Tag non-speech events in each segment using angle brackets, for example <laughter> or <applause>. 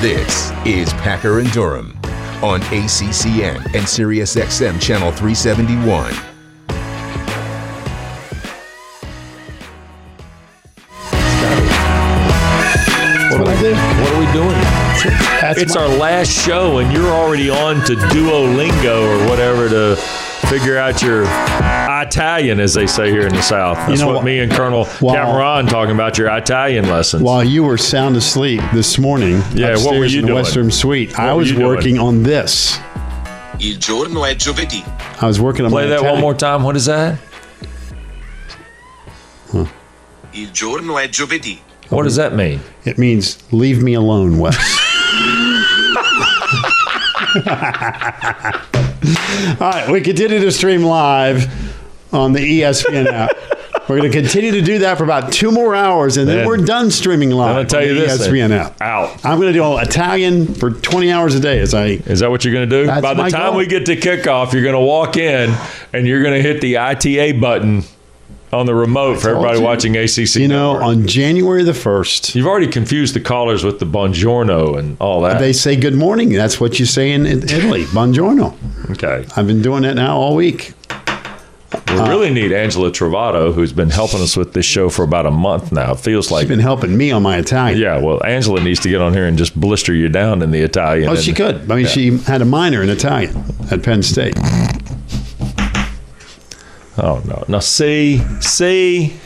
This is Packer and Durham on ACCN and SiriusXM Channel 371. What are, we, what are we doing? That's it's my- our last show, and you're already on to Duolingo or whatever to figure out your Italian, as they say here in the South. That's know what what? me and Colonel Wow. Cameron talking about your Italian lessons. While you were sound asleep this morning, Yeah, what upstairs were you in the doing? Western Suite, I was you doing? working on this. Il giorno è giovedì. I was working on Play my that one more time. What is that? Il giorno è giovedì. What does that mean? It means leave me alone, Wes. <laughs> All right, we continue to stream live on the ESPN app. <laughs> We're going to continue to do that for about two more hours, and then Man. we're done streaming live. I'm gonna tell you this, ESPN app. Out. I'm going to do Italian for 20 hours a day as I Is that what you're going to do? That's By the time goal. we get to kickoff, you're going to walk in and you're going to hit the ITA button on the remote for everybody you. watching ACC. You know, Network. on January the 1st, You've already confused the callers with the buongiorno and all that. they say good morning. That's what you say in, in Italy. Buongiorno. okay. I've been doing it now all week. We really need Angela Travato, who's been helping us with this show for about a month now. It feels like. She's been helping me on my Italian. yeah, well, Angela needs to get on here and just blister you down in the Italian. Oh, and- she could. I mean, she had a minor in Italian at Penn State. Oh, no. Now, see, see,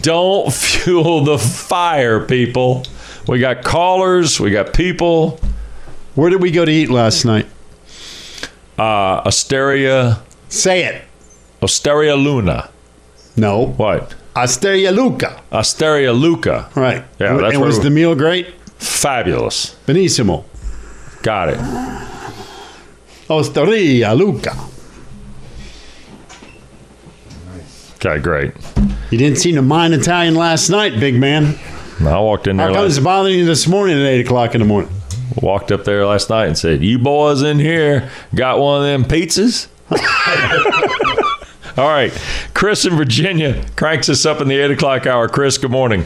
don't <laughs> fuel the fire, people. We got callers, we got people. Where did we go to eat last night? Uh, Asteria, Say it. Osteria Luna. No. What? Asteria Luca. Asteria Luca. Right. Yeah, that's and was the meal great? Fabulous. Benissimo. Got it. Osteria Luca. Okay, great. You didn't seem to mind Italian last night, big man. I walked in there. How come last- it's bothering you this morning at 8 o'clock in the morning? walked up there last night and said, "You boys in here got one of them pizzas?" <laughs> All right, Chris in Virginia cranks us up in the eight o'clock hour. Chris, good morning.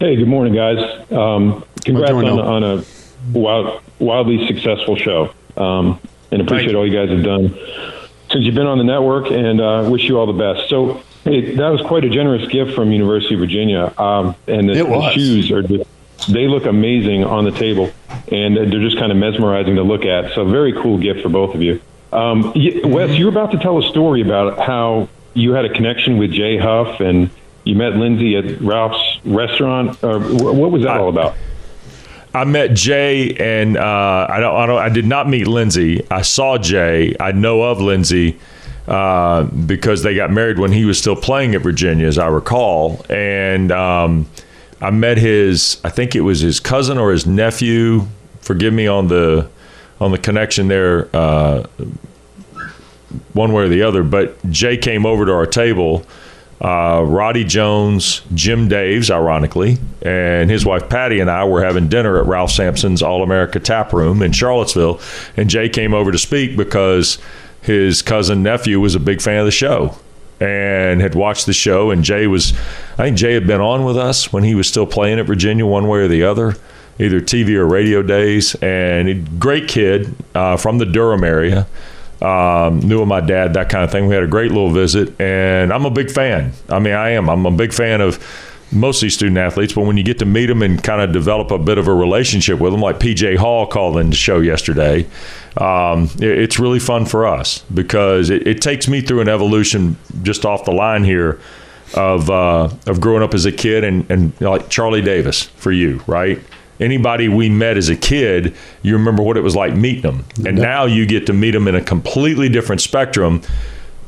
Hey, good morning, guys. Um, congrats on, on a wild, wildly successful show, um, and appreciate you. all you guys have done since you've been on the network. And uh, wish you all the best. So, hey, that was quite a generous gift from University of Virginia, um, and the, It the shoes are just, they look amazing on the table, and they're just kind of mesmerizing to look at. So, very cool gift for both of you. Um, Wes, you're about to tell a story about how you had a connection with Jay Huff and you met Lindsay at Ralph's restaurant. Wh- what was that all about? I met Jay, and uh, I don't, I don't, I did not meet Lindsay. I saw Jay. I know of Lindsay uh, because they got married when he was still playing at Virginia, as I recall. And um, I met his, I think it was his cousin or his nephew. Forgive me on the on the connection there, uh, one way or the other. But Jay came over to our table uh, Roddy Jones, Jim Daves, ironically, and his wife Patty and I were having dinner at Ralph Sampson's All America Tap Room in Charlottesville, and Jay came over to speak because his cousin nephew was a big fan of the show and had watched the show. And Jay was, I think Jay had been on with us when he was still playing at Virginia, one way or the other, either TV or radio days. And he, great kid uh, from the Durham area um, knew of my dad, that kind of thing. We had a great little visit, and I'm a big fan. I mean, I am. I'm a big fan of most of these student athletes, but when you get to meet them and kind of develop a bit of a relationship with them, like PJ Hall called in the show yesterday, um, it- it's really fun for us because it, it takes me through an evolution just off the line here of uh, of growing up as a kid and and like Charlie Davis for you, right? Anybody we met as a kid, you remember what it was like meeting them, and now you get to meet them in a completely different spectrum,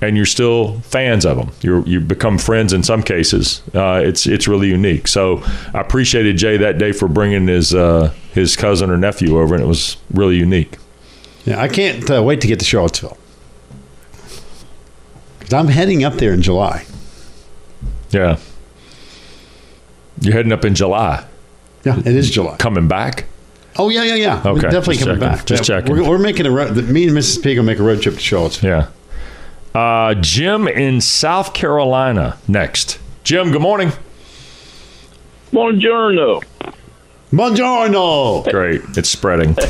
and you're still fans of them. You you become friends in some cases. Uh, it's it's really unique. So I appreciated Jay that day for bringing his uh, his cousin or nephew over, and it was really unique. Yeah, I can't uh, wait to get to Charlottesville. 'Cause I'm heading up there in July. Yeah, you're heading up in July, Yeah, it is July. coming back. Oh yeah, yeah, yeah. We're Okay, definitely just coming checking, back. just Yeah, checking. We're, we're making a road. Me and Mrs. Pig will make a road trip to Charlottesville. Yeah. Uh, Jim in South Carolina next. Jim, good morning. Buongiorno. Buongiorno. Great. It's spreading. <laughs>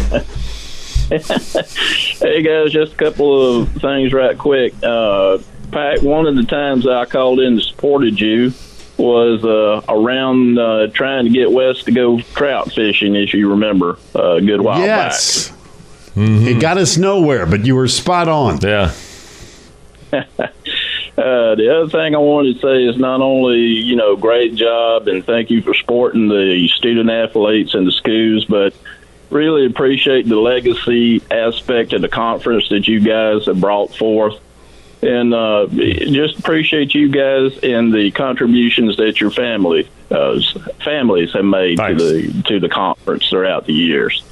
Hey guys, just a couple of things right quick. Uh, Pat, one of the times I called in and supported you was uh, around uh, trying to get Wes to go trout fishing, as you remember, uh, a good while Yes. It got us nowhere, but you were spot on. Yeah. <laughs> Uh, the other thing I wanted to say is not only you know great job and thank you for supporting the student athletes and the schools, but really appreciate the legacy aspect of the conference that you guys have brought forth. And uh, just appreciate you guys and the contributions that your family uh, families have made Thanks. to the to the conference throughout the years.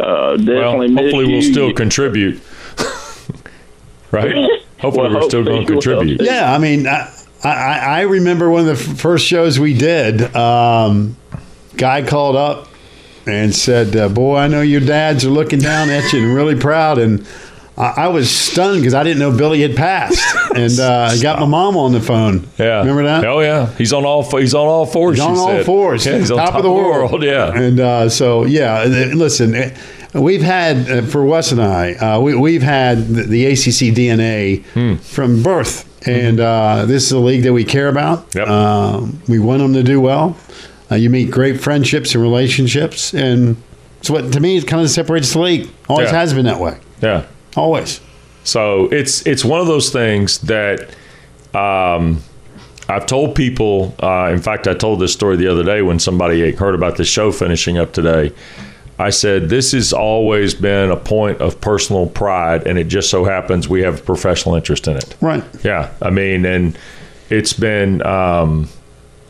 Uh, definitely, miss hopefully we'll you. still contribute. <laughs> right? Hopefully Well, we're still going to hopefully we'll. contribute. Yeah, I mean, I, I, I remember one of the first shows we did. Um, guy called up and said, uh, "Boy, I know your dads are looking down at you and really proud." And I, I was stunned because I didn't know Billy had passed, <laughs> and uh, I got my mom on the phone. Yeah. remember that? Oh yeah. He's on all he's on all fours. He's on all said. fours. Yeah, he's on top, of the world. Yeah. And uh, so, yeah, uh, listen, uh, we've had, uh, for Wes and I, uh, we, we've had the, the ACC DNA Hmm. from birth. And uh, this is a league that we care about. Yep. Um, we want them to do well. Uh, you meet great friendships and relationships. And it's what, to me, it kind of separates the league. Always Yeah. has been that way. Yeah. Always. So it's it's one of those things that um, I've told people. Uh, in fact, I told this story the other day when somebody heard about the show finishing up today. I said this has always been a point of personal pride, and it just so happens we have a professional interest in it. Right. Yeah, I mean, and it's been um,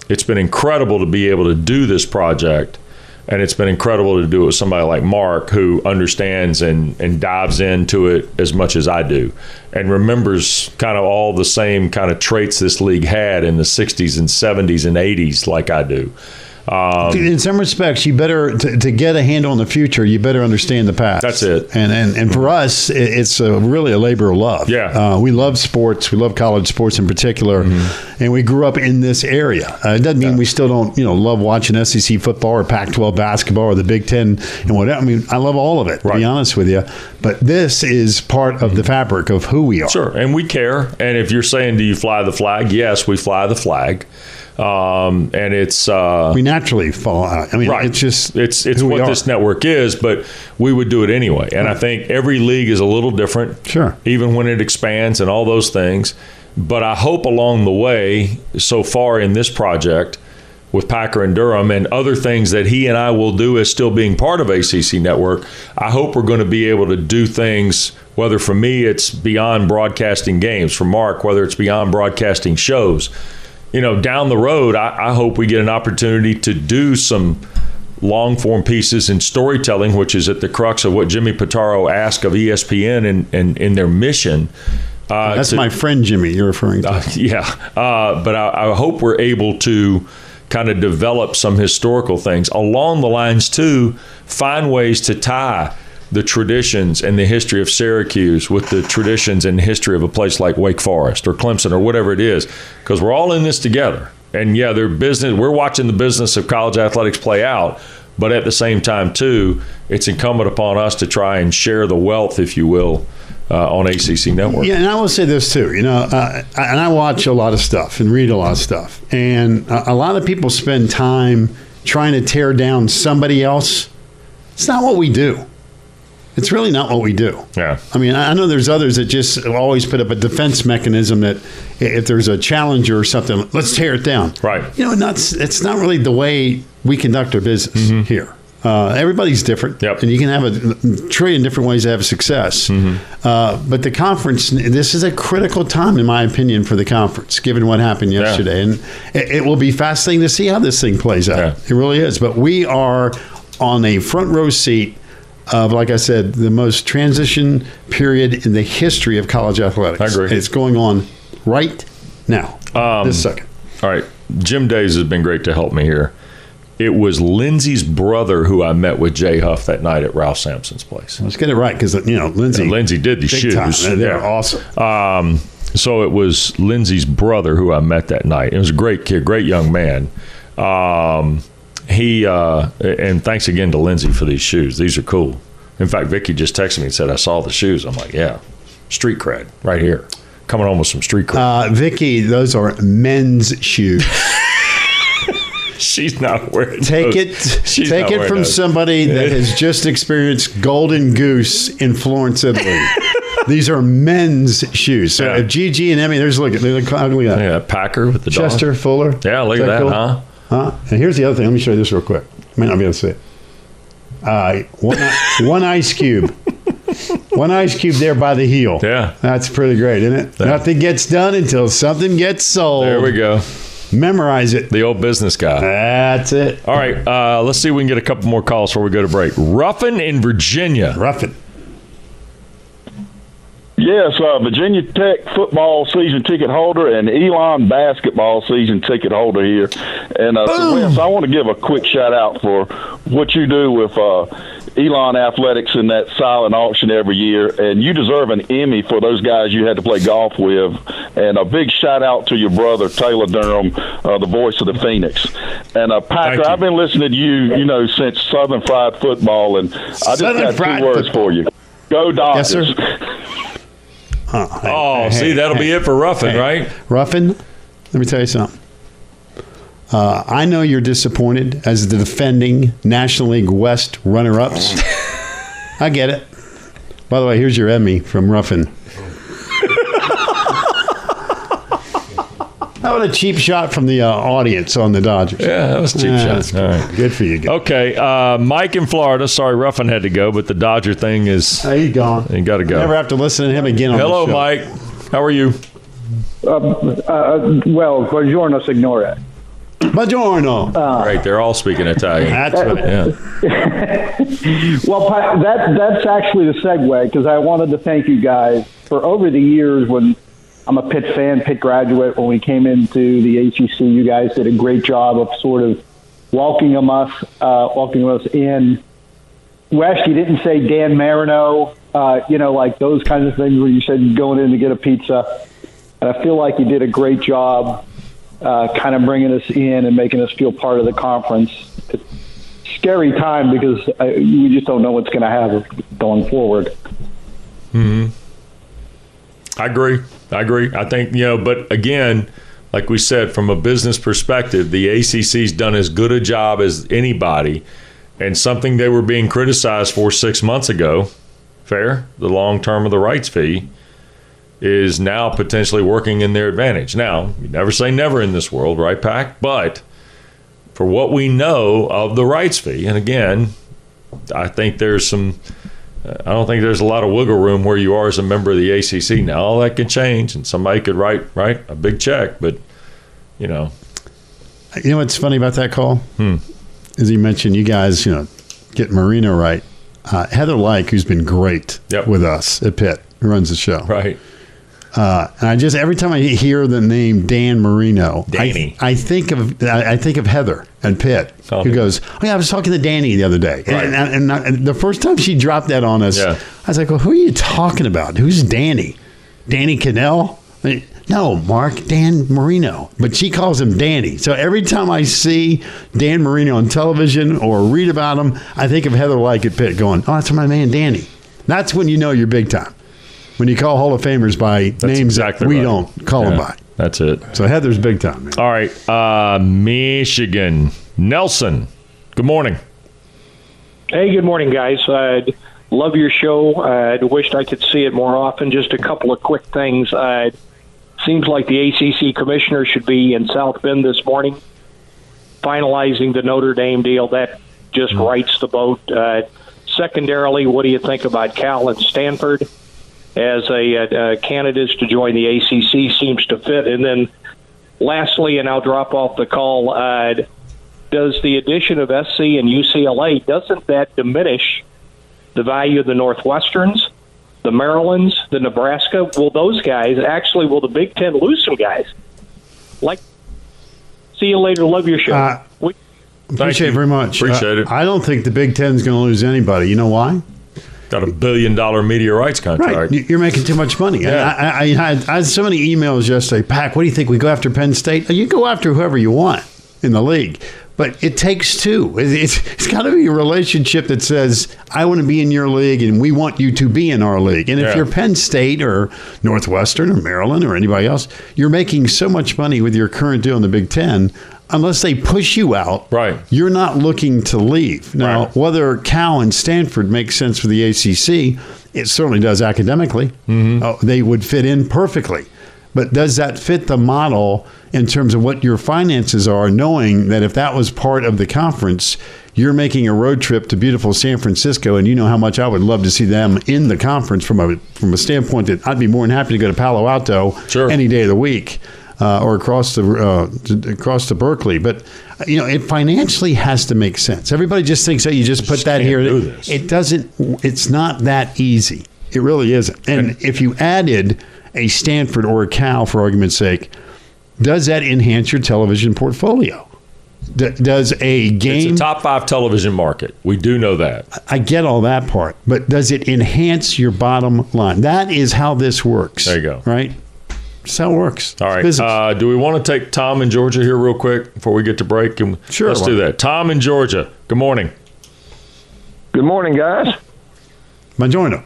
it's been incredible to be able to do this project, and it's been incredible to do it with somebody like Mark who understands and and dives into it as much as I do, and remembers kind of all the same kind of traits this league had in the '60s and '70s and '80s, like I do. Um, in some respects, you better to, to get a handle on the future. You better understand the past. That's it. And and, and for us, it, it's a, really a labor of love. Yeah. uh, we love sports. We love college sports in particular, Mm-hmm. and we grew up in this area. Uh, it doesn't mean we still don't you know love watching SEC football or Pac-12 basketball or the Big Ten and whatever. I mean, I love all of it. To be honest with you, but this is part of the fabric of who we are. Sure, and we care. And if you're saying, do you fly the flag? Yes, we fly the flag. Um, and it's uh, We naturally fall out. I mean, right. it's just it's it's what this network is, but we would do it anyway. And I think every league is a little different. Sure. Even when it expands and all those things. But I hope along the way, so far in this project with Packer and Durham and other things that he and I will do as still being part of ACC Network, I hope we're going to be able to do things. Whether for me it's beyond broadcasting games, for Mark, whether it's beyond broadcasting shows, you know, down the road, I, I hope we get an opportunity to do some long form pieces in storytelling, which is at the crux of what Jimmy Pitaro asked of ESPN and in, their mission. Uh, that's to- my friend Jimmy. You're referring to. uh, yeah, uh, but I, I hope we're able to kind of develop some historical things along the lines too. Find ways to tie the traditions and the history of Syracuse with the traditions and history of a place like Wake Forest or Clemson or whatever it is, because we're all in this together. And yeah, they're business. We're watching the business of college athletics play out. But at the same time, too, it's incumbent upon us to try and share the wealth, if you will, uh, on ACC Network. Yeah, and I will say this too. You know, uh, I- and I watch a lot of stuff and read a lot of stuff, and a, a lot of people spend time trying to tear down somebody else. It's not what we do. It's really not what we do. Yeah. I mean, I know there's others that just always put up a defense mechanism that if there's a challenger or something, let's tear it down. Right. You know, not, it's not really the way we conduct our business here. Uh, everybody's different, Mm-hmm. Yep. and you can have a trillion different ways to have success. Mm-hmm. Uh, but the conference, this is a critical time, in my opinion, for the conference, given what happened Yeah. yesterday. And it, it will be fascinating to see how this thing plays out. Yeah. It really is. But we are on a front row seat of, like I said, the most transition period in the history of college athletics. I agree. It's going on right now, Um, this second. All right. Jim Daves has been great to help me here. It was Lindsey's brother who I met with Jay Huff that night at Ralph Sampson's place. Let's get it right because you know Lindsay. And Lindsay did the shoes. time. They're, Yeah. awesome. Um, so it was Lindsay's brother who I met that night. It was a great kid, great young man. Um, he uh, and thanks again to Lindsay for these shoes. These are cool. In fact, Vicky just texted me and said I saw the shoes. I'm like, yeah, street cred right here. Coming home with some street cred. Uh, Vicky, those are men's shoes. <laughs> <laughs> She's not wearing. Take those. it, She's take it from those. somebody that has just experienced Golden Goose in Florence, Italy. <laughs> These are men's shoes. So Yeah. if Gigi and Emmy, there's look, look ugly. Yeah, that Packer with the dog. Chester Fuller. Yeah, look at that, cool? huh? Huh? And here's the other thing. Let me show you this real quick. Might not be able to see it. Uh, one, <laughs> one ice cube. One ice cube there by the heel. Yeah. That's pretty great, isn't it? Yeah. Nothing gets done until something gets sold. There we go. Memorize it. The old business guy. That's it. All right, uh, let's see if we can get a couple more calls before we go to break. Ruffin in Virginia. Ruffin. Yes, uh, Virginia Tech football season ticket holder and Elon basketball season ticket holder here. And uh, so Wes, I want to give a quick shout out for what you do with uh, Elon Athletics in that silent auction every year. And you deserve an Emmy for those guys you had to play golf with. And a big shout out to your brother Taylor Durham, uh, the voice of the Phoenix. And uh, Packer, I've been listening to you, you know, since Southern Fried Football, and I just Southern got two words for you. Go Yes, Dodgers. sir. <laughs> Oh, hey, Oh, hey, see, hey, that'll be it for Ruffin, Hey, right? Ruffin, let me tell you something. Uh, I know you're disappointed as the defending National League West runner ups. <laughs> I get it. By the way, here's your Emmy from Ruffin. How about a cheap shot from the uh, audience on the Dodgers? Yeah, that was a cheap Yeah, shot. that's All good. for you. Good. Okay, uh, Mike in Florida. Sorry, Ruffin had to go, but the Dodger thing is Oh, he's gone. you got to go. Never have to listen to him again on Hello, the show. Mike. How are you? Uh, uh, well, buongiorno, signore. Buongiorno. right. they're all speaking Italian. That's right. Yeah. <laughs> Well, that that's actually the segue because I wanted to thank you guys for over the years when I'm a Pitt fan, Pitt graduate. When we came into the ACC, you guys did a great job of sort of welcoming us, uh, welcoming us in. Wes, you didn't say Dan Marino, uh, you know, like those kinds of things where you said going in to get a pizza. And I feel like you did a great job uh, kind of bringing us in and making us feel part of the conference. It's scary time because uh, we just don't know what's going to happen going forward. hmm I agree. I agree. I think, you know, but again, like we said, from a business perspective, the ACC's done as good a job as anybody. And something they were being criticized for six months ago, fair, the long term of the rights fee, is now potentially working in their advantage. Now, you never say never in this world, right, Pack? But for what we know of the rights fee, and again, I think there's some. I don't think there's a lot of wiggle room where you are as a member of the ACC. Now all that can change, and somebody could write write a big check, but you know, You know what's funny about that call? Hmm. Is he mentioned you guys, you know, get Marino right. Uh, Heather Lyke, who's been great Yep. with us at Pitt, who runs the show. right? Uh, and I just every time I hear the name Dan Marino, Danny. I, I think of I, I think of Heather and Pitt, Oh. who goes, "Oh yeah, I was talking to Danny the other day," Right. and, and, and, and the first time she dropped that on us, Yeah. I was like, "Well, who are you talking about? Who's Danny? Danny Kanell?" I mean, no, Mark Dan Marino, but she calls him Danny. So every time I see Dan Marino on television or read about him, I think of Heather Lyke at Pitt, going, "Oh, that's my man Danny." That's when you know you're big time. When you call Hall of Famers by That's names exactly that we right. don't call them by. That's it. So Heather's big time, man. All right, uh, Michigan, Nelson. Good morning. Hey, good morning, guys. I'd love your show. I'd wished I could see it more often. Just a couple of quick things. Uh, seems like the ACC commissioner should be in South Bend this morning, finalizing the Notre Dame deal. That just rights the boat. Uh, secondarily, what do you think about Cal and Stanford as a, uh uh candidates to join the ACC? Seems to fit. And then, lastly, and I'll drop off the call. Uh, does the addition of SC and UCLA doesn't that diminish the value of the Northwesterns, the Marylands, the Nebraska? Will those guys actually? Will the Big Ten lose some guys? Like, see you later. Love your show. Uh, We- Appreciate you. it very much. Appreciate Uh, it. I don't think the Big Ten's going to lose anybody. You know why? Got a billion dollar media rights contract. Right. You- You're making too much money. Yeah. I, I, I, had, I had so many emails yesterday. Pack, what do you think? We go after Penn State? You go after whoever you want in the league. But it takes two. It- It's, it's got to be a relationship that says, I want to be in your league and we want you to be in our league. And if Yeah. you're Penn State or Northwestern or Maryland or anybody else, you're making so much money with your current deal in the Big Ten. Unless they push you out, Right. you're not looking to leave. Now, Right. whether Cal and Stanford make sense for the ACC, it certainly does academically. Mm-hmm. Oh, they would fit in perfectly. But does that fit the model in terms of what your finances are, knowing that if that was part of the conference, you're making a road trip to beautiful San Francisco, and you know how much I would love to see them in the conference from a from a standpoint that I'd be more than happy to go to Palo Alto Sure. any day of the week uh, or across the uh, to, across to Berkeley. But you know, it financially has to make sense. Everybody just thinks that you just put that here. do. It doesn't. It's not that easy. It really isn't. And if you added a Stanford or a Cal, for argument's sake, does that enhance your television portfolio? D- does a It's game? a top five television market. We do know that. I get all that part, but does it enhance your bottom line? That is how this works. There you go. Right. That's how it works. All right. Uh, do we want to take Tom in Georgia here real quick before we get to break? And Sure. Let's do that. Tom in Georgia. Good morning. Good morning, guys. Buongiorno.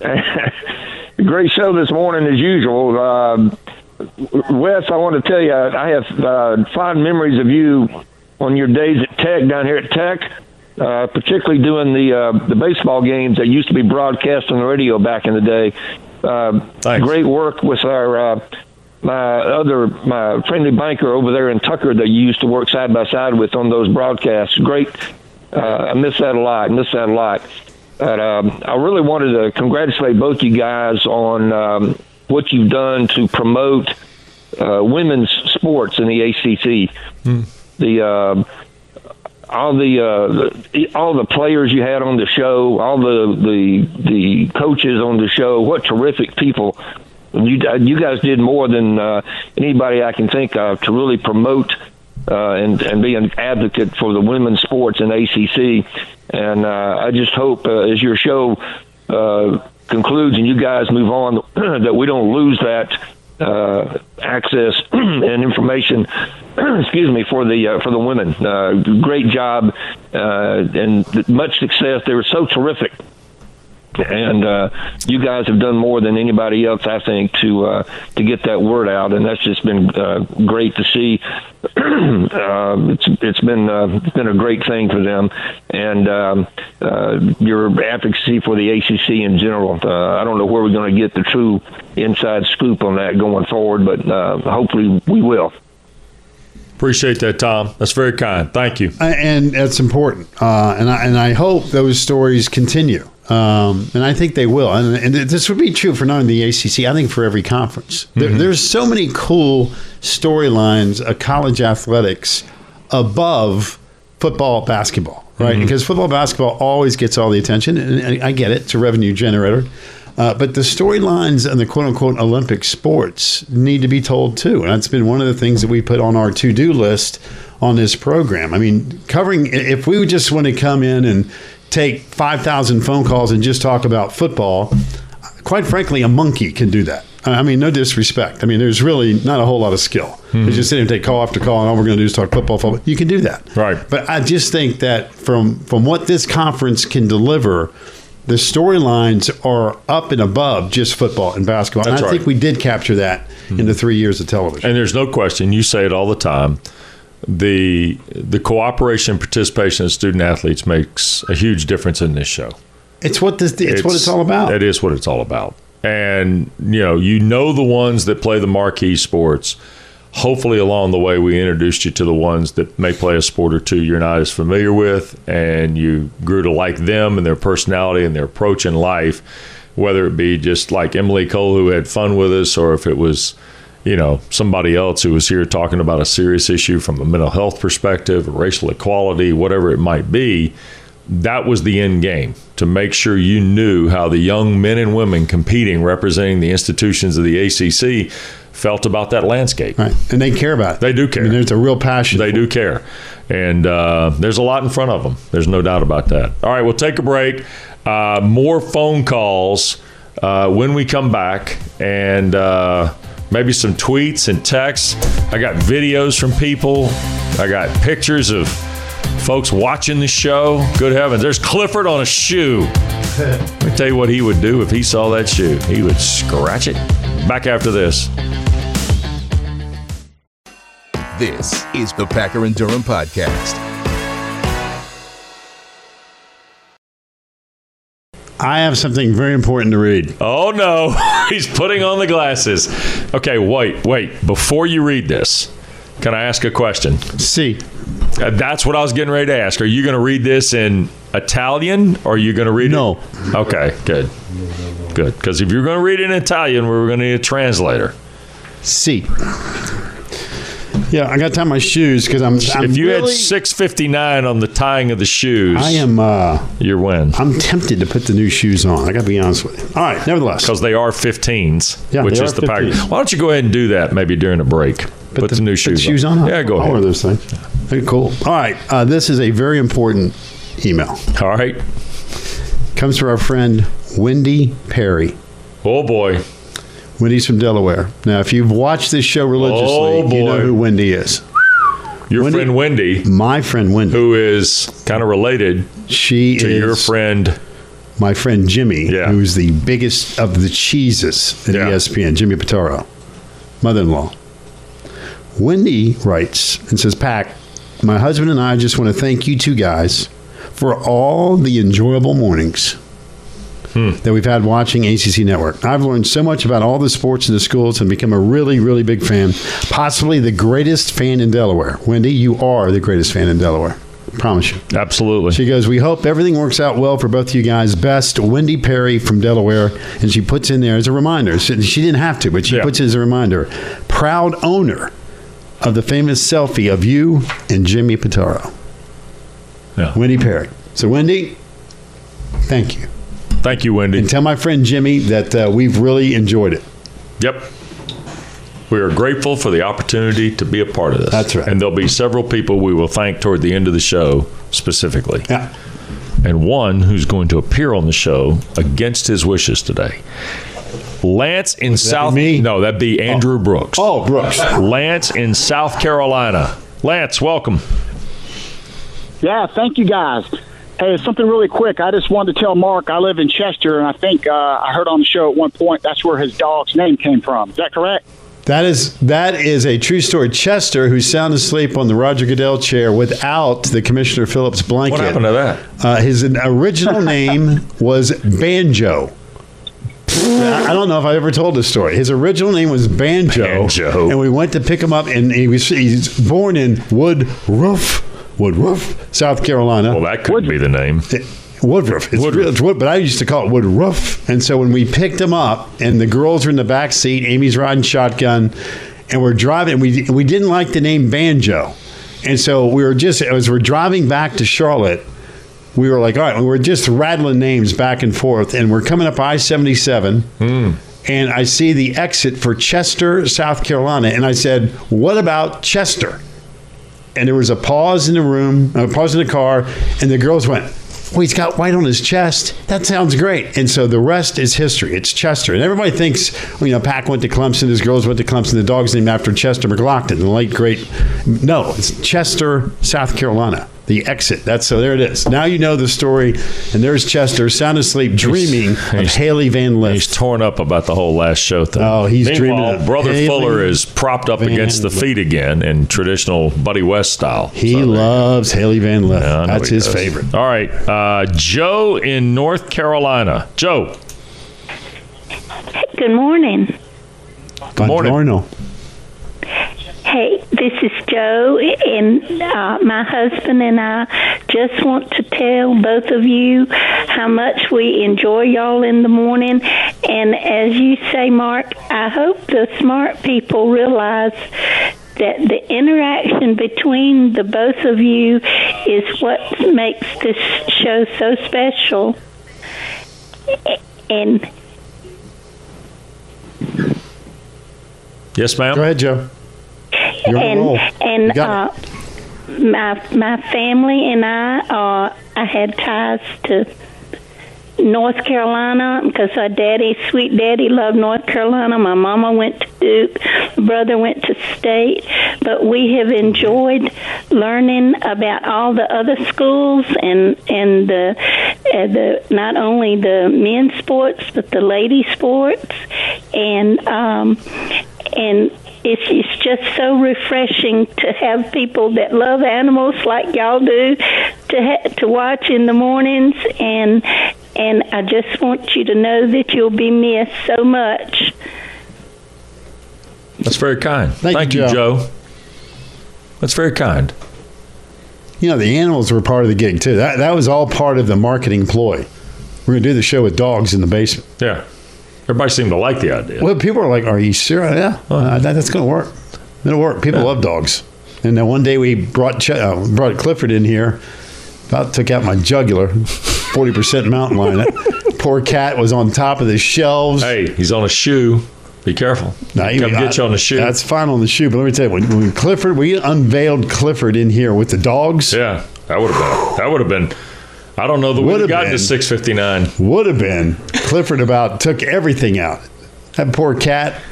<laughs> Great show this morning as usual. Um Wes, I want to tell you, I have uh, fond memories of you on your days at Tech down here at Tech, uh, particularly doing the uh, the baseball games that used to be broadcast on the radio back in the day. Uh, great work with our uh, my other my friendly banker over there in Tucker that you used to work side by side with on those broadcasts. Great. Uh, I miss that a lot. Miss that a lot. But um, I really wanted to congratulate both you guys on um, what you've done to promote uh, women's sports in the ACC. The uh, all the, uh, the all the players you had on the show, all the the the coaches on the show. What terrific people! You you guys did more than uh, anybody I can think of to really promote uh, and and be an advocate for the women's sports in ACC. And uh, I just hope uh, as your show uh, concludes and you guys move on <clears throat> that we don't lose that uh, access <clears throat> and information. <clears throat> excuse me for the uh, for the women. Uh, great job uh, and much success. They were so terrific. And uh, you guys have done more than anybody else, I think, to uh, to get that word out, and that's just been uh, great to see. <clears throat> uh, it's it's been uh, it's been a great thing for them, and um, uh, your advocacy for the ACC in general. Uh, I don't know where we're going to get the true inside scoop on that going forward, but uh, hopefully we will. Appreciate that, Tom. That's very kind. Thank you. And that's important. Uh, and I, and I hope those stories continue. Um, and I think they will. And, and this would be true for not only the ACC. I think for every conference. There, there's so many cool storylines of college athletics above football, basketball, right? Because football, basketball always gets all the attention, and, and I get it. It's a revenue generator. Uh, but the storylines and the quote unquote Olympic sports need to be told too. And that's been one of the things that we put on our to do list on this program. I mean, covering, if we just want to come in and take 5,000 phone calls and just talk about football, quite frankly, a monkey can do that. I mean, no disrespect. I mean, there's really not a whole lot of skill. It's hmm. just sitting and take call after call, and all we're going to do is talk football. football. You can do that, Right. But I just think that from from what this conference can deliver, the storylines are up and above just football and basketball. That's and I right. think we did capture that in the hmm. three years of television. And there's no question. You say it all the time. The the cooperation and participation of student athletes makes a huge difference in this show. It's what this. It's, what it's all about. It is what it's all about. And you know, you know the ones that play the marquee sports. Hopefully, along the way, we introduced you to the ones that may play a sport or two you're not as familiar with, and you grew to like them and their personality and their approach in life. Whether it be just like Emily Cole, who had fun with us, or if it was, you know, somebody else who was here talking about a serious issue from a mental health perspective, or racial equality, whatever it might be that was the end game to make sure you knew how the young men and women competing representing the institutions of the ACC felt about that landscape. Right. And they care about it. They do care. I mean, there's a real passion. They do care. And uh, there's a lot in front of them. There's no doubt about that. All right, we'll take a break. Uh, more phone calls uh, when we come back, and uh, maybe some tweets and texts. I got videos from people, I got pictures of folks watching the show. Good heavens, there's Clifford on a shoe. Let me tell you what he would do if he saw that shoe. He would scratch it. Back after this. This is the Packer and Durham Podcast. I have something very important to read. Oh no, <laughs> he's putting on the glasses. Okay, wait, wait. Before you read this, can I ask a question? See, Uh, that's what I was getting ready to ask. Are you going to read this in Italian or are you going to read No. it? Okay, good. Good. Because if you're going to read it in Italian, we're going to need a translator. see. Yeah, I got to tie my shoes because I'm, I'm. if you really, had 659 on the tying of the shoes, I am. uh your win. I'm tempted to put the new shoes on. I got to be honest with you. All right, nevertheless. Because they are 15s, Yeah, which is the pack. 15s. Why don't you go ahead and do that maybe during a break? Put, the, new put shoes, shoes on. Yeah, go I'll wear ahead. those things. Very cool. All right, uh, this is a very important email. All right. Comes from our friend Wendy Perry. Oh, boy. Wendy's from Delaware. Now, if you've watched this show religiously, Oh, you know who Wendy is. Your Wendy- friend Wendy, My friend Wendy. who is kind of related She to is your friend. my friend Jimmy, Yeah. who's the biggest of the cheeses at Yeah. ESPN, Jimmy Pitaro, mother in law. Wendy writes and says, Pack, my husband and I just want to thank you two guys for all the enjoyable mornings that we've had watching ACC Network. I've learned so much about all the sports in the schools and become a really, really big fan, possibly the greatest fan in Delaware. Wendy, you are the greatest fan in Delaware. Promise you. Absolutely. She goes, We hope everything works out well for both of you guys. Best, Wendy Perry from Delaware. And she puts in there as a reminder. She she didn't have to, but she Yeah. puts it as a reminder. Proud owner of the famous selfie of you and Jimmy Pitaro. Yeah. Wendy Perry. So, Wendy, thank you. Thank you, Wendy. And tell my friend Jimmy that uh, we've really enjoyed it. Yep. We are grateful for the opportunity to be a part of this. That's right. And there'll be several people we will thank toward the end of the show specifically. Yeah. And one who's going to appear on the show against his wishes today. Lance in South me? No, that'd be Andrew Brooks. Oh, Brooks. Lance in South Carolina. Lance, welcome. Yeah, thank you guys. Hey, something really quick. I just wanted to tell Mark I live in Chester, and I think uh, I heard on the show at one point that's where his dog's name came from. Is that correct? That is that is a true story. Chester, who's sound asleep on the Roger Goodell chair without the Commissioner Phillips blanket. What happened to that? Uh, his original name was Banjo. I I don't know if I ever told this story. His original name was Banjo, Banjo. and we went to pick him up, and he was he's born in Woodruff, Woodruff, South Carolina. Well, that could be the name. Woodruff. It's, Woodruff. real- it's Wood, but I used to call it Woodruff. And so when we picked him up, and the girls are in the back seat, Amy's riding shotgun, and we're driving. We we didn't like the name Banjo, and so we were just as we're driving back to Charlotte. We were like, all right, we're just rattling names back and forth, and we're coming up I seventy seven, hmm. and I see the exit for Chester, South Carolina, and I said, "What about Chester?" And there was a pause in the room, a pause in the car, and the girls went, "Well, he's got white on his chest. That sounds great." And so the rest is history. It's Chester, and everybody thinks, you know, Pack went to Clemson, his girls went to Clemson. The dog's named after Chester McGlockton, the late great. No, it's Chester, South Carolina. The exit. That's so. There it is. Now you know the story, and there's Chester, sound asleep, dreaming of he's- Hailey Van He's torn up about the whole last show thing. Oh, he's dreaming Meanwhile, of Brother Hailey Fuller is propped up Van against the feet again in traditional Buddy West style. He So there you loves Hailey Van Lith. Yeah, That's his does. favorite. All right. Uh, Joe in North Carolina. Joe. Good morning. Good morning. Buongiorno. Hey, this is Joe, and uh, my husband and I just want to tell both of you how much we enjoy y'all in the morning. And as you say, Mark, I hope the smart people realize that the interaction between the both of you is what makes this show so special. And Yes, ma'am. Go ahead, Joe. You're and and uh, my my family and I uh, I had ties to North Carolina because our daddy, sweet daddy, loved North Carolina. My mama went to Duke, my brother went to State, but we have enjoyed learning about all the other schools and and the uh, the not only the men's sports but the lady sports. And um and it's it's just so refreshing to have people that love animals like y'all do to ha- to watch in the mornings and and I just want you to know that you'll be missed so much. That's very kind. Thank you, you, Joe. Joe. That's very kind. You know, the animals were part of the gig too. That that was all part of the marketing ploy. We're gonna do the show with dogs in the basement. Yeah. Everybody seemed to like the idea. Well, people are like, "Are you sure?" Yeah, uh, that, that's gonna work. It'll work. People love dogs. And then one day we brought Ch- uh, brought Clifford in here. About took out my jugular. Forty percent mountain lion. That poor cat was on top of the shelves. Hey, he's on a shoe. Be careful. Now, Come get you on the shoe. That's fine on the shoe, but let me tell you, when, when Clifford, we unveiled Clifford in here with the dogs. Yeah, that would have been. That would have been. I don't know that we would have gotten to 659. Would have been Clifford about took everything out. That poor cat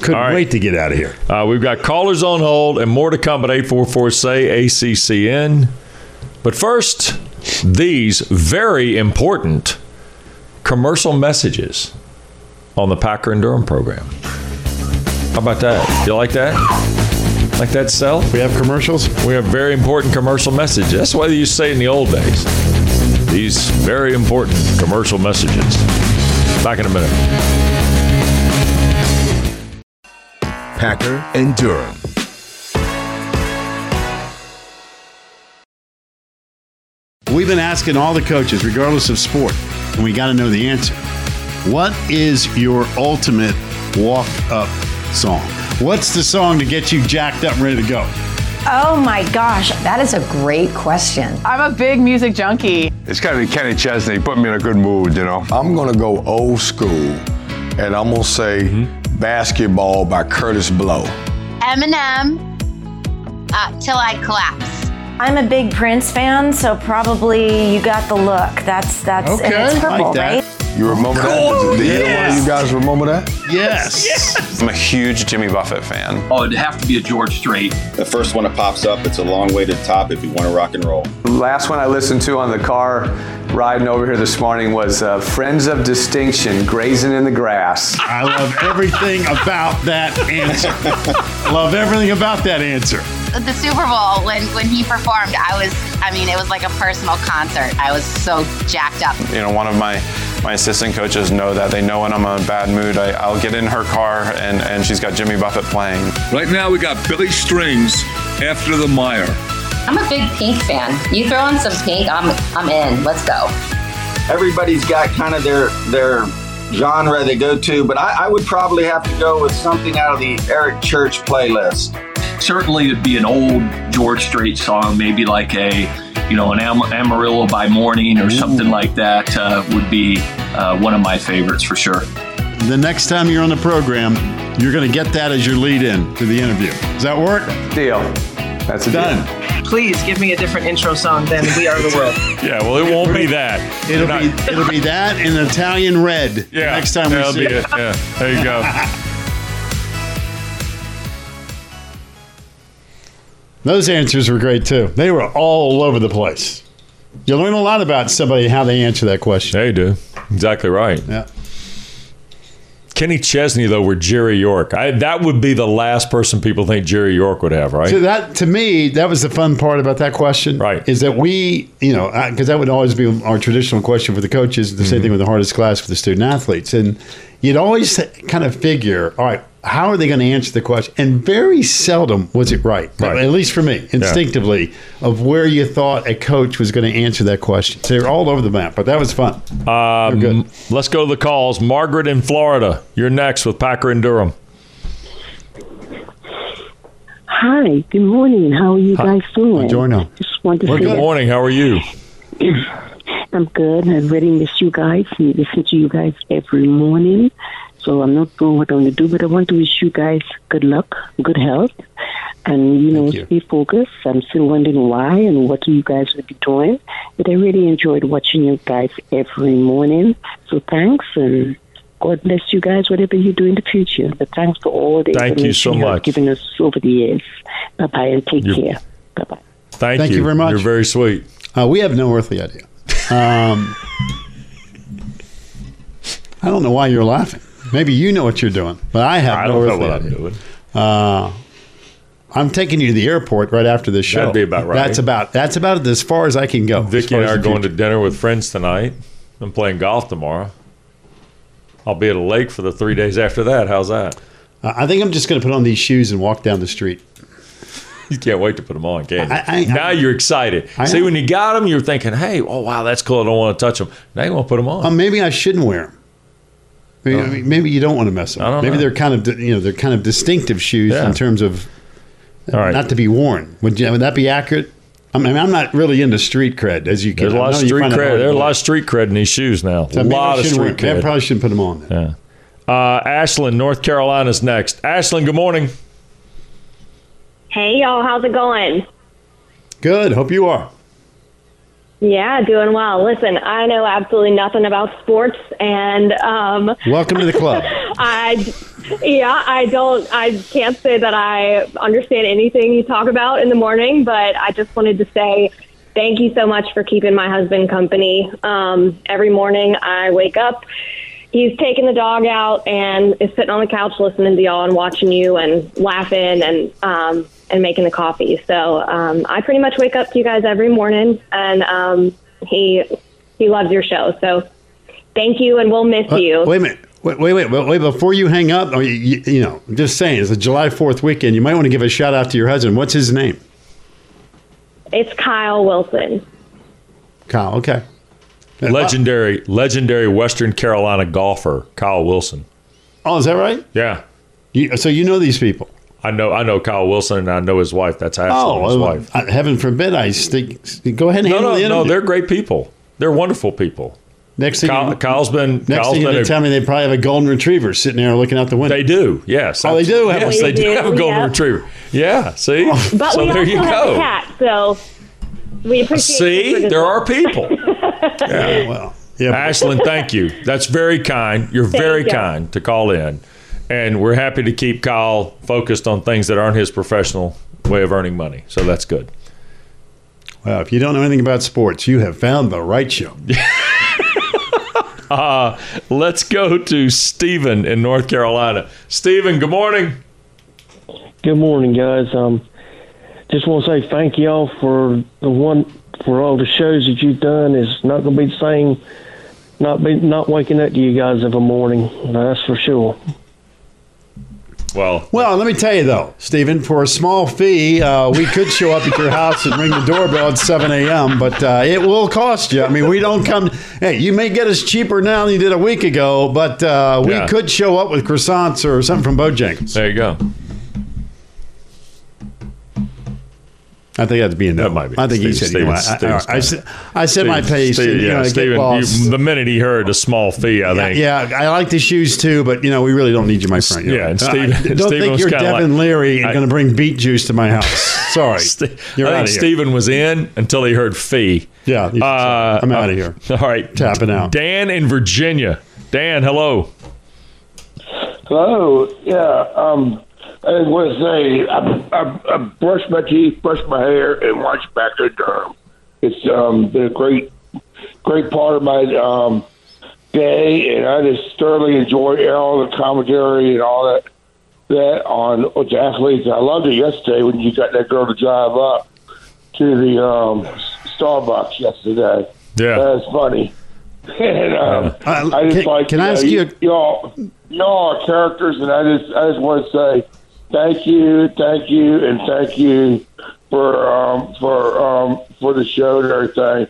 couldn't right. wait to get out of here. Uh, we've got callers on hold and more to come at 844 say ACCN. But first, these very important commercial messages on the Packer and Durham program. How about that? You like that? Like that, Sell? We have commercials. We have very important commercial messages. That's what they used to say in the old days. These very important commercial messages. Back in a minute. Packer and Durham. We've been asking all the coaches, regardless of sport, and we got to know the answer. What is your ultimate walk up song? What's the song to get you jacked up and ready to go? Oh my gosh, that is a great question. I'm a big music junkie. It's kind of to Kenny Chesney. Put me in a good mood, you know. I'm going to go old school, and I'm going to say Basketball by Kurtis Blow. Eminem, uh, Till I Collapse. I'm a big Prince fan, so probably you got the look. That's that's and it's purple, right? You remember Cool, that? Do either one of you guys remember that? Yes. I'm a huge Jimmy Buffett fan. Oh, it'd have to be a George Strait. The first one that pops up, it's a long way to the top if you want to rock and roll. Last one I listened to on the car riding over here this morning was uh, Friends of Distinction Grazing in the Grass. I love everything about that answer. love everything about that answer. The Super Bowl, when, when he performed, I was, I mean, it was like a personal concert. I was so jacked up. You know, one of my my assistant coaches know that. They know when I'm in a bad mood. I, I'll get in her car and, and she's got Jimmy Buffett playing. Right now, we got Billy Strings after the Mire. I'm a big Pink fan. You throw on some Pink, I'm I'm in. Let's go. everybody's got kind of their their genre they go to, but I, I would probably have to go with something out of the Eric Church playlist. Certainly, it'd be an old George Strait song, maybe like a, you know, an Am- Amarillo by Morning or something like that uh, would be uh, one of my favorites for sure. The next time you're on the program, you're going to get that as your lead in to the interview. Does that work? Deal. That's a done. Please give me a different intro song than We Are the World. <laughs> Yeah, well, it won't be that. It'll be it'll be that in Italian red. <laughs> Yeah, next time we see be it. Yeah, there you go. <laughs> Those answers were great too. They were all over the place. You learn a lot about somebody how they answer that question. They do. Exactly right. Yeah. Kenny Chesney, though, were Jerry York. I, that would be the last person people think Jerry York would have, right? So that to me, that was the fun part about that question. Right. Is that we, you know, because that would always be our traditional question for the coaches. The same mm-hmm. thing with the hardest class for the student athletes, and you'd always kind of figure, all right, how are they going to answer the question? And very seldom was it right. Right. At least for me, instinctively, of where you thought a coach was going to answer that question. So they're all over the map, but that was fun. Um, let's go to the calls. Margaret in Florida, you're next with Packer and Durham. Hi, good morning. How are you guys doing? Buongiorno. Just wanted to Well, say good morning. How are you? I'm good. I really miss you guys and listen to you guys every morning. So I'm not doing what I want to do. But I want to wish you guys good luck, good health, and you know, stay focused. I'm still wondering why and what you guys will be doing. But I really enjoyed watching you guys every morning. So thanks and. God bless you guys, whatever you do in the future. But thanks for all the Thank you so information have much. given us over the years. Bye bye and take You're- care. Bye bye. Thank, Thank you very much. You're very sweet. Uh, we have no earthly idea. Um, I don't know why you're laughing. Maybe you know what you're doing, but I have I no don't know what I'm doing. Uh, I'm taking you to the airport right after this show. That'd be about right. That's about that's about as far as I can go. Vicky and I are going to dinner with friends tonight. I'm playing golf tomorrow. I'll be at a lake for the three days after that. How's that? Uh, I think I'm just going to put on these shoes and walk down the street. <laughs> You can't wait to put them on, can you? I- I- now you're excited. I See, when you got them, you're thinking, "Hey, oh wow, that's cool. I don't want to touch them." Now you want to put them on. Uh, maybe I shouldn't wear them. Maybe, I mean, maybe you don't want to mess them. I don't maybe know. they're kind of you know they're kind of distinctive shoes Yeah. in terms of All right. not to be worn. Would you, would that be accurate? I mean, I'm not really into street cred, as you can. There's a lot I of know you street find it cred. hard to There's a lot believe. of street cred in these shoes now. So a maybe I lot of shouldn't wear- street maybe I cred. probably shouldn't put them on. Then. Yeah. Uh, Ashland, North Carolina's next. Ashland, good morning. Hey y'all, how's it going? Good. Hope you are. Yeah, doing well. Listen, I know absolutely nothing about sports, and um, Welcome to the club. <laughs> I, yeah, I don't, I can't say that I understand anything you talk about in the morning, but I just wanted to say thank you so much for keeping my husband company. Um, every morning I wake up, he's taking the dog out and is sitting on the couch listening to y'all and watching you and laughing and um, and making the coffee. So um, I pretty much wake up to you guys every morning, and um, he he loves your show. So thank you, and we'll miss Uh, you. Wait a minute. Wait, wait, wait, wait, wait. Before you hang up, or you, you, you know, I'm just saying, it's a July 4th weekend. You might want to give a shout out to your husband. What's his name? It's Kyle Wilson. Kyle. Okay. Legendary, legendary Western Carolina golfer Kyle Wilson. Oh, is that right? Yeah. You, so you know these people? I know. I know Kyle Wilson, and I know his wife. That's Ashland, Oh, his well, wife. heaven forbid I stick. Go ahead and No, handle no, the no. They're great people. They're wonderful people. Next thing, Kyle, you, Kyle's been. next Kyle's thing you're going to tell me, they probably have a golden retriever sitting there looking out the window. They do. Yes. Oh, they do have Yes, one. they do We have a golden yeah. retriever. Yeah. See. But so we there also you have go. a cat, so we appreciate. See, your there are people. <laughs> Yeah, well, yeah. Ashland, thank you. That's very kind. You're very you. kind to call in. And we're happy to keep Kyle focused on things that aren't his professional way of earning money. So that's good. Well, if you don't know anything about sports, you have found the right show. <laughs> Uh, let's go to Stephen in North Carolina. Stephen, good morning. Good morning, guys. Um, just want to say thank y'all for the one for all the shows that you've done. It's not going to be the same. Not be not waking up to you guys every morning. That's for sure. Well, Well, let me tell you though, Stephen, for a small fee, uh, we could show up at your house and ring the doorbell at 7 a.m., but uh, it will cost you. I mean, we don't come. Hey, you may get us cheaper now than you did a week ago, but uh, we Yeah. could show up with croissants or something from Bojangles. There you go. I think that's being no. That might be. I think he Steve- said, you know, I, I, I, said- I said my Stephen- pace. Stephen- and, you yeah, know, I get Stephen, you- the minute he heard a small fee, I Yeah, think. yeah, I like the shoes too, but you know we really don't need you, my friend. Yeah, and Steve- don't Stephen think you're Devin like- Leary and I- going to bring beet juice to my house. <laughs> Sorry, you're I out think of here. Stephen was in until he heard fee. Yeah, Uh, I'm out of here. <laughs> All right, Tapping out. Dan in Virginia. Dan, hello. Hello. Yeah. Um, I just want to say I, I, I my teeth, brush my hair, and watched Baxter Durham. It's um, been a great, great part of my um, day, and I just thoroughly enjoy all the commentary and all that that on the athletes. I loved it yesterday when you got that girl to drive up to the um, Starbucks yesterday. Yeah, that's funny. <laughs> and um, Uh, I just can- like can I ask you a- y'all y'all are characters, and I just I just want to say thank you, thank you, and thank you for um, for um, for the show and everything.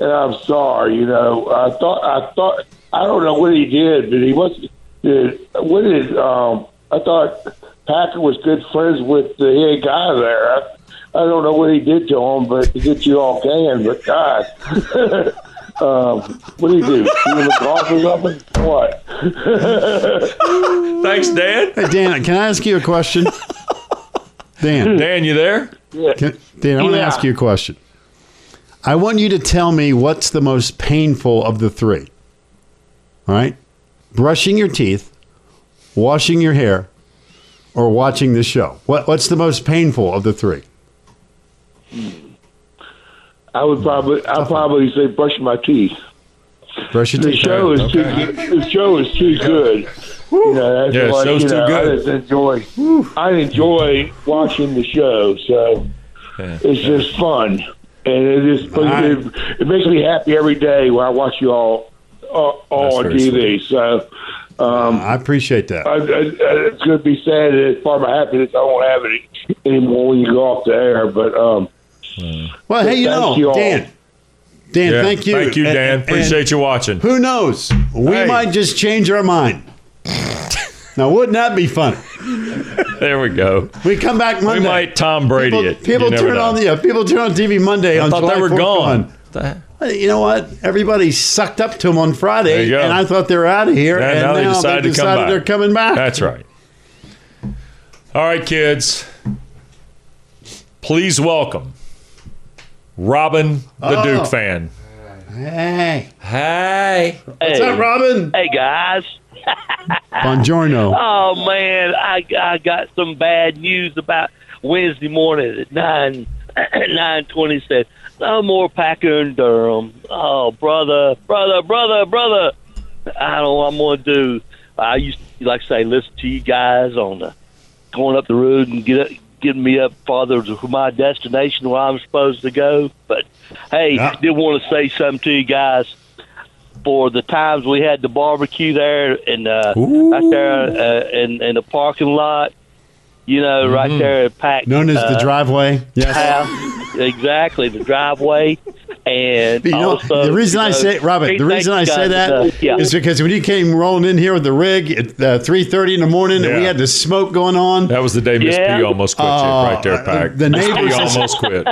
And I'm sorry, you know, I thought I thought I don't know what he did, but he must did what did um, I thought Packer was good friends with the head guy there. I, I don't know what he did to him, but to get you all can, but God. <laughs> Um, what do you do? You in the golf or something? What? <laughs> Thanks, Dan. Hey, Dan, can I ask you a question? Dan. Dan, you there? Yeah. Can, Dan, I want to Yeah. ask you a question. I want you to tell me what's the most painful of the three. All right? Brushing your teeth, washing your hair, or watching the show. What, what's the most painful of the three? I would probably, I'd probably say brush my teeth. Brush your The teeth. show is too good. The show is too good. You know, that's Yeah, like, show's you too good. I just enjoy. I enjoy watching the show, so it's just fun, and it just it, it makes me happy every day when I watch you all uh, all on very TV. So. Um, I appreciate that. I, I, it's going to be sad that it's part of my happiness. I won't have it anymore when you go off the air. But um, Well, hey, you know, you. Dan. Dan, Yeah, thank you. Thank you, Dan. and- Appreciate you watching. Who knows? We Hey. might just change our mind. now, wouldn't that be fun? There we go. We come back Monday. We might Tom Brady people, it. People turn know. on the yeah, people turn on TV Monday I on thought July they were 4th gone. going, uh, You know what? Everybody sucked up to them on Friday, and I thought they were out of here. Yeah, and now they now decided to come they're coming back. That's right. All right, kids. Please welcome Robin, the Oh. Duke fan. Hey, Hey. what's up, Robin? Hey guys. <laughs> Buongiorno. Oh man, I I got some bad news about Wednesday morning at nine <clears throat> nine twenty said no more Packer and Durham. Oh brother, brother, brother, brother. I don't know what I'm gonna do. I used to like I say listen to you guys on the going up the road and get up, getting me up farther to my destination where I'm supposed to go. But hey, Yeah. did want to say something to you guys for the times we had the barbecue there and uh, right there uh, in in the parking lot. You know, right there at Pack. Mm-hmm. Known as the uh, driveway. Yes. house. exactly the driveway, and you know, also the reason you I say, Robert, the reason I say guys, that uh, is because when you came rolling in here with the rig at uh, three thirty in the morning, and we had the smoke going on. That was the day Miss Yeah. P almost quit you, Oh, right there, Pack. the neighbors- almost <laughs> quit.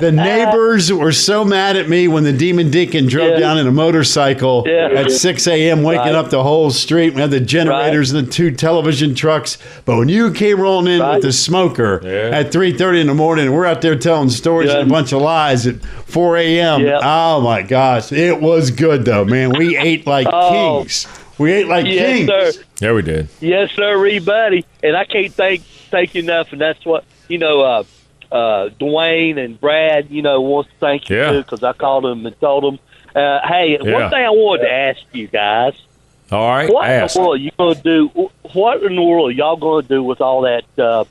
the neighbors were so mad at me when the demon deacon drove Yeah. down in a motorcycle Yeah. at 6 a.m., waking Right. up the whole street. We had the generators and the two television trucks. But when you came rolling in with the smoker at 3.30 in the morning, we're out there telling stories Yeah. and a bunch of lies at 4 a.m. Yeah. Oh, my gosh. It was good, though, man. We <laughs> ate like Oh. kings. We ate like Yes, kings. sir. Yeah, we did. Yes, sir, Ree, buddy. And I can't thank thank you enough. And that's what you know. Uh, uh, Dwayne and Brad, you know, wants to thank you Yeah. too because I called them and told them. Uh, hey, Yeah. one thing I wanted to ask you guys: All right, What ask. in the world you going to do? What in the world y'all going to do with all that uh,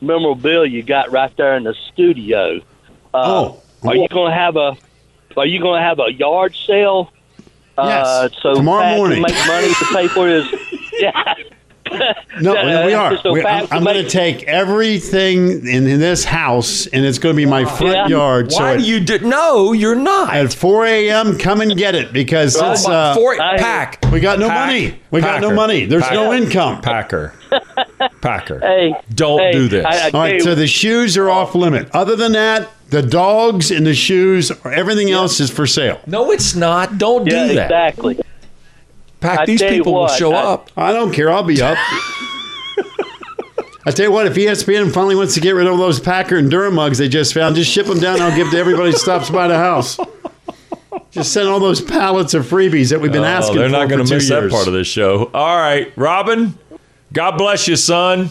memorabilia you got right there in the studio? Uh, Oh. are you going to have a? Are you going to have a yard sale? Uh, Yes, so tomorrow Pat can morning. make money to pay for his. <laughs> Yeah. No, Uh, <laughs> we are. so We- I'm, I'm going to take everything in, in this house, and it's going to be my front Yeah. yard. Why at- do you do? No, you're not. At 4 a.m., come and get it because Oh, since my- uh, four- Pack. we got no Pack. money. We got no money. There's no income. Packer. <laughs> Packer. Hey, Don't hey, do this. I- I All right, tell so the shoes are off oh. limit. Other than that, the dogs and the shoes, everything else is for sale. no, it's not. Don't yeah, do that. exactly. Pack. I these tell you people will show I- up. I don't care. I'll be up. I tell you what, if ESPN finally wants to get rid of those Packer and Durham mugs they just found, just ship them down. I'll give to everybody who stops by the house. Just send all those pallets of freebies that we've been Oh, asking they're for. not going to miss that part of this show. All right, Robin. God bless you, son.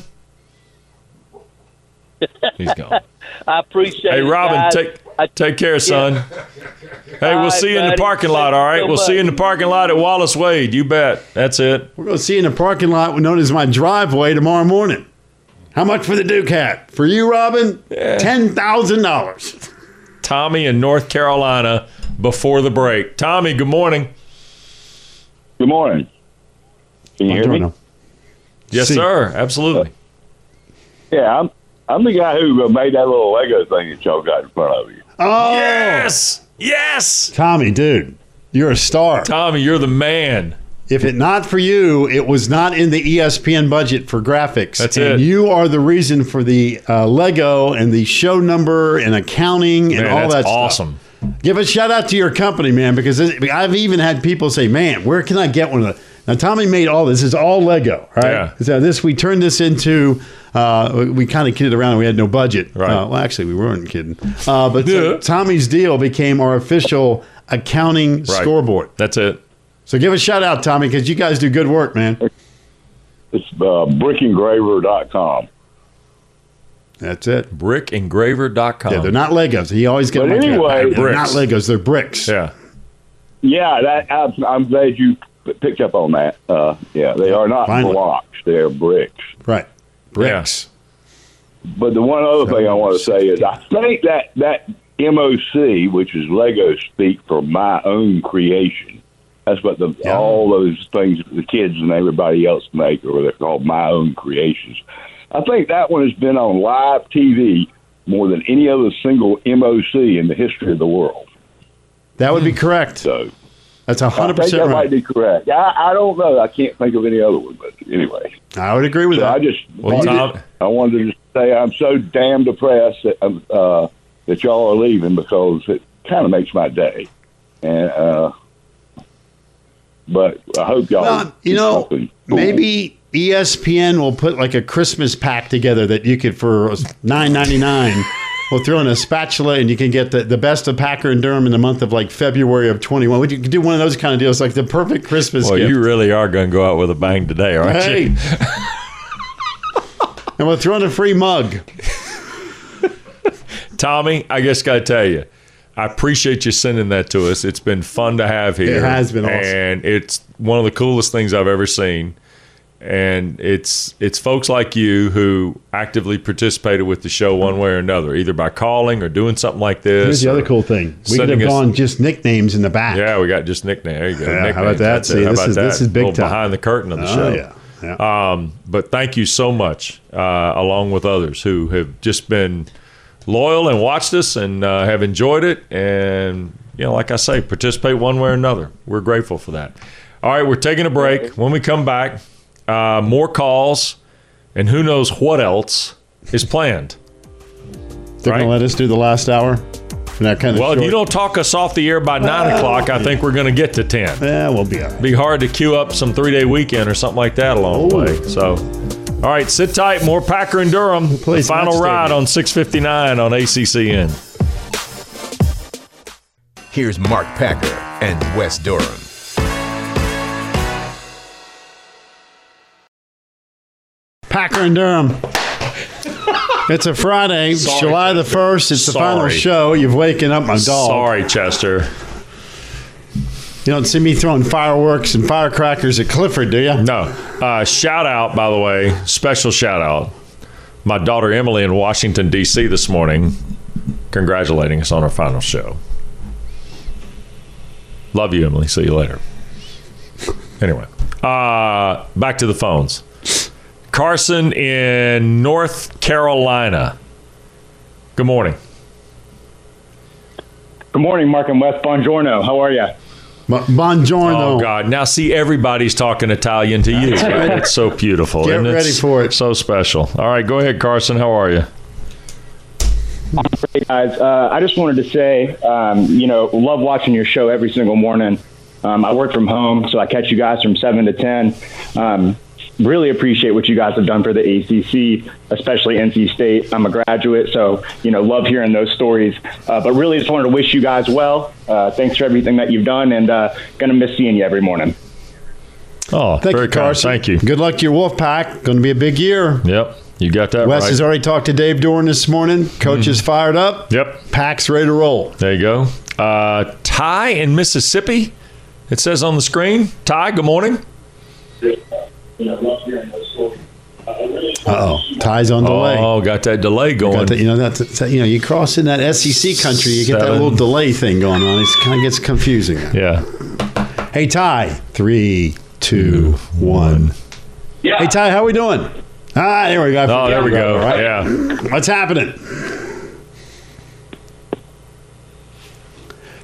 He's gone. <laughs> I appreciate Hey, it, Hey, Robin, guys. take I- take care, son. Hey, All we'll right, see you in the parking lot. All right, Thank you we'll so see you in the parking lot at Wallace Wade. You bet. That's it. We're going to see you in the parking lot known as my driveway tomorrow morning. How much for the Duke hat? For you, Robin? $10,000. Tommy in North Carolina before the break. Tommy, good morning. Good morning. Can you hear me? Yes, See. sir. Absolutely. Yeah, I'm I'm the guy who uh, made that little Lego thing that y'all got in front of you. Oh! Yes! Yes! Tommy, dude, you're a star. Tommy, you're the man. If it not for you, it was not in the ESPN budget for graphics. That's and it. you are the reason for the uh, Lego and the show number and accounting and all that's that stuff. awesome. Give a shout out to your company, man, because I've even had people say, "Man, where can I get one of the?" Now, Tommy made all this. It's all Lego, right? Yeah. So this we turned this into. Uh, we kind of kidded around. and We had no budget. Right. Uh, well, actually, we weren't kidding. Uh, but so Tommy's deal became our official accounting Right. scoreboard. That's it. So give a shout out, Tommy, because you guys do good work, man. It's uh, brickengraver.com. That's it. Brickengraver.com. Yeah, they're not Legos. He always gets But anyway- they're not Legos. They're bricks. Yeah. Yeah, that I'm, I'm glad you p- picked up on that. Uh, yeah, they are not Finally. blocks; they're bricks. Right. Bricks. But the one other thing I want to say is I think that that MOC, which is Lego speak for my own creation, that's what the all those things the kids and everybody else make, or they're called my own creations. I think that one has been on live TV more than any other single MOC in the history of the world. That would be correct. So That's a I hundred think percent that might be correct. I, I don't know. I can't think of any other one, but anyway. I would agree with So that. I just Well, wanted, Tom- I wanted to say I'm so damn depressed that um, uh, that y'all are leaving because it kind of makes my day. And uh, but I hope y'all. Well, you know, cool. maybe ESPN will put like a Christmas pack together that you could for nine ninety nine. We'll throw in a spatula and you can get the, the best of Packer and Durham in the month of like February of 21. Would you do one of those kind of deals, like the perfect Christmas Well, gift. you really are going to go out with a bang today, aren't Hey. you? <laughs> and we'll throw in a free mug. Tommy, I just got to tell you, I appreciate you sending that to us. It's been fun to have here. It has been awesome. and it's one of the coolest things I've ever seen. And it's it's folks like you who actively participated with the show one way or another, either by calling or doing something like this. Here's the other cool thing. We could have us- gone just nicknames in the back. Yeah, we got just nickname. There you go. Yeah, how about that? See, How this is- this that? is big time. behind the curtain of the Oh, show. yeah. Um, but thank you so much, uh, along with others who have just been loyal and watched us and uh, have enjoyed it. And you know, like I say, participate one way or another. We're grateful for that. All right, we're taking a break. When we come back, uh, more calls, and who knows what else is planned. They're going to let us do the last hour for that kind of Well, if you don't talk us off the air by nine o'clock, I think we're going to get to ten. Yeah, we'll be all right. Be hard to queue up some three day weekend or something like that along the way. So, all right, sit tight. More Packer and Durham. The final ride on 659 on ACCN. Here's Mark Packer and Wes Durham. Packer and Durham. It's a Friday, Sorry, July the Chester. 1st. It's the final show. You've waken up my dog. Sorry, Chester. You don't see me throwing fireworks and firecrackers at Clifford, do you? No. Uh, shout out, by the way, special shout out. My daughter Emily in Washington, D.C. this morning, congratulating us on our final show. Love you, Emily. See you later. Anyway, uh, back to the phones. Carson in North Carolina. Good morning. Good morning, Mark and Wes. Buongiorno. How are you? Buongiorno. Oh God! Now see, everybody's talking Italian to you. That's right. It's so beautiful. Get and ready it's for it. So special. All right, go ahead, Carson. How are you? Hey guys, uh, I just wanted to say, um, you know, love watching your show every single morning. Um, I work from home, so I catch you guys from seven to ten. Um, really appreciate what you guys have done for the ACC, especially NC State. I'm a graduate, so you know, love hearing those stories. Uh, but really, just wanted to wish you guys well. Uh, thanks for everything that you've done, and uh, gonna miss seeing you every morning. Oh, Thank very you, kind. Carson. Thank you. Good luck to your wolf pack. Going to be a big year. Yep, you got that Wes right. has already talked to Dave Doeren this morning. Coach is fired up. Yep. Pack's ready to roll. There you go. Uh, Ty in Mississippi. It says on the screen. Ty, good morning. Uh oh, ties on delay. Oh, got that delay going. Got that, you know that's that, you know you cross in that SEC country, you get that little delay thing going on. It kind of gets confusing. Yeah. Hey Ty, three, two, one. Yeah. Hey Ty, how we doing? Ah, there we go. Oh, there we go. All right. Yeah. What's happening?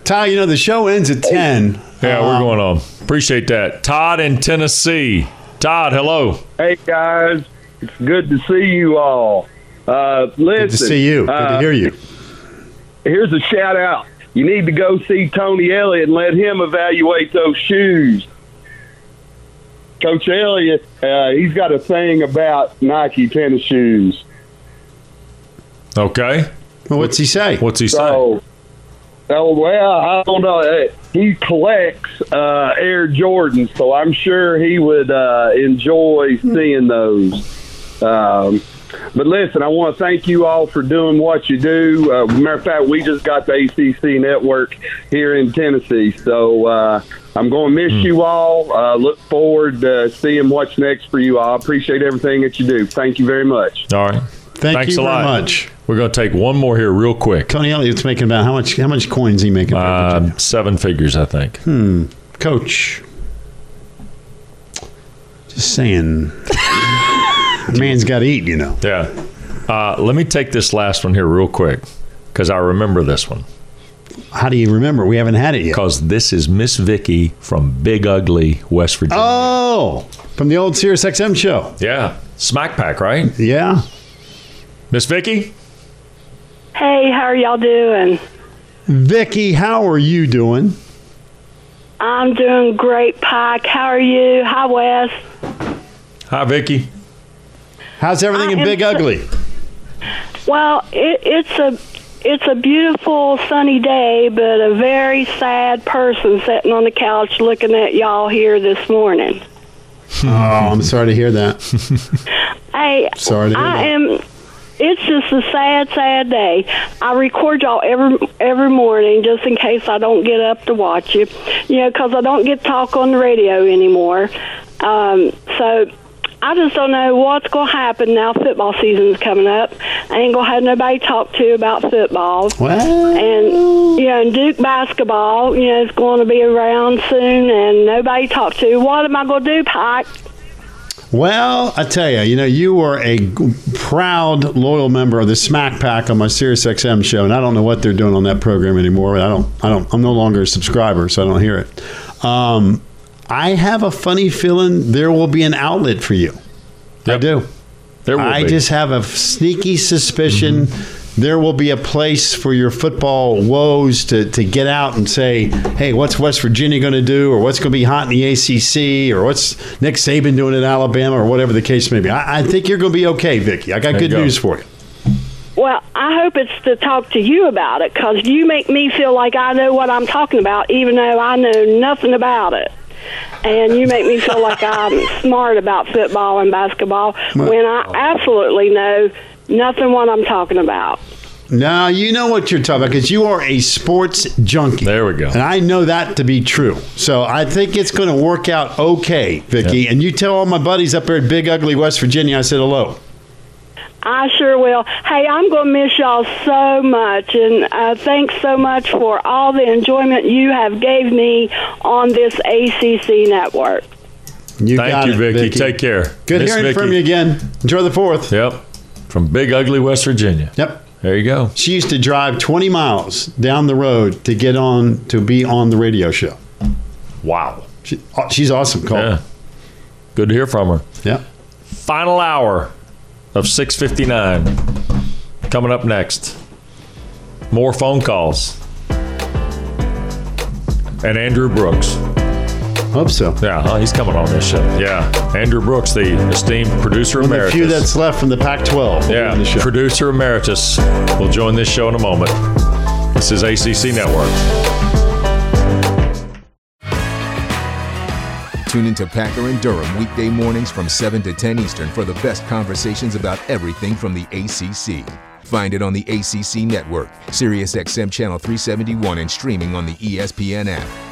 Ty, you know the show ends at ten. Yeah, we're Um, going on. Appreciate that. Todd in Tennessee. Todd, hello. Hey guys, it's good to see you all. Uh, listen, Good to see you. Good to uh, hear you. Here's a shout out you need to go see Tony Elliott and let him evaluate those shoes. Coach Elliott, uh, he's got a thing about Nike tennis shoes. Okay. Well, what's he say? What's he say? Oh well, I don't know. Uh, He collects uh, Air Jordans, so I'm sure he would uh, enjoy seeing those. Um, but listen, I want to thank you all for doing what you do. Uh, matter of fact, we just got the ACC network here in Tennessee, so uh, I'm going to miss you all. Uh, look forward to seeing what's next for you all. I appreciate everything that you do. Thank you very much. All right. Thank Thanks you a very lot. much. We're going to take one more here real quick. Tony Elliott's making about how much? How much coins he making? Uh, seven figures, I think. Hmm. Coach. Just saying. <laughs> man's got to eat, you know. Yeah. Uh, let me take this last one here real quick because I remember this one. How do you remember? We haven't had it yet. Because this is Miss Vicky from Big Ugly, West Virginia. Oh, from the old Sirius XM show. Yeah. Smack Pack, right? Yeah. Miss Vicky? Hey, how are y'all doing? Vicky, how are you doing? I'm doing great, Pike. How are you? Hi, Wes. Hi, Vicky. How's everything I in Big so- Ugly? Well, it, it's a it's a beautiful sunny day, but a very sad person sitting on the couch looking at y'all here this morning. Oh, I'm sorry to hear that. Hey, Sorry to hear I that. am. It's just a sad, sad day. I record y'all every every morning just in case I don't get up to watch you. You know, 'cause I don't get talk on the radio anymore. Um, so I just don't know what's going to happen now. Football season's coming up. I ain't going to have nobody to talk to about football. Well, and you know, and Duke basketball, you know, is going to be around soon, and nobody to talk to. What am I going to do, Pike? Well, I tell you, you know, you were a g- proud, loyal member of the Smack Pack on my Sirius XM show, and I don't know what they're doing on that program anymore. I don't, I don't, I'm no longer a subscriber, so I don't hear it. Um, I have a funny feeling there will be an outlet for you. I do. There will I be. just have a sneaky suspicion there will be a place for your football woes to, to get out and say, hey, what's West Virginia going to do? Or what's going to be hot in the ACC? Or what's Nick Saban doing at Alabama? Or whatever the case may be. I, I think you're going to be okay, Vicky. I got There good go. news for you. Well, I hope it's to talk to you about it because you make me feel like I know what I'm talking about, even though I know nothing about it. And you make me feel like I'm <laughs> smart about football and basketball when I absolutely know nothing what I'm talking about. Now, you know what you're talking about because you are a sports junkie. There we go. And I know that to be true. So I think it's going to work out okay, Vicky. And you tell all my buddies up there at Big Ugly, West Virginia, I said hello. I sure will. Hey, I'm going to miss y'all so much, and uh, thanks so much for all the enjoyment you have gave me on this ACC network. You Thank got you, it, Vicky. Vicky. Take care. Good Miss hearing Vicky. from you again. Enjoy the fourth. Yep. From Big Ugly, West Virginia. Yep. There you go. She used to drive 20 miles down the road to get on to be on the radio show. Wow. She, oh, she's awesome, Cole. Yeah. Good to hear from her. Yeah. Final hour of 659 coming up next. More phone calls. And Andrew Brooks. Hope so. Yeah, huh? he's coming on this show. Yeah. Andrew Brooks, the esteemed producer One of the emeritus. few that's left from the Pac 12. Yeah, producer emeritus will join this show in a moment. This is ACC Network. Tune into Packer and Durham weekday mornings from 7 to 10 Eastern for the best conversations about everything from the ACC. Find it on the ACC network, SiriusXM Channel 371, and streaming on the ESPN app.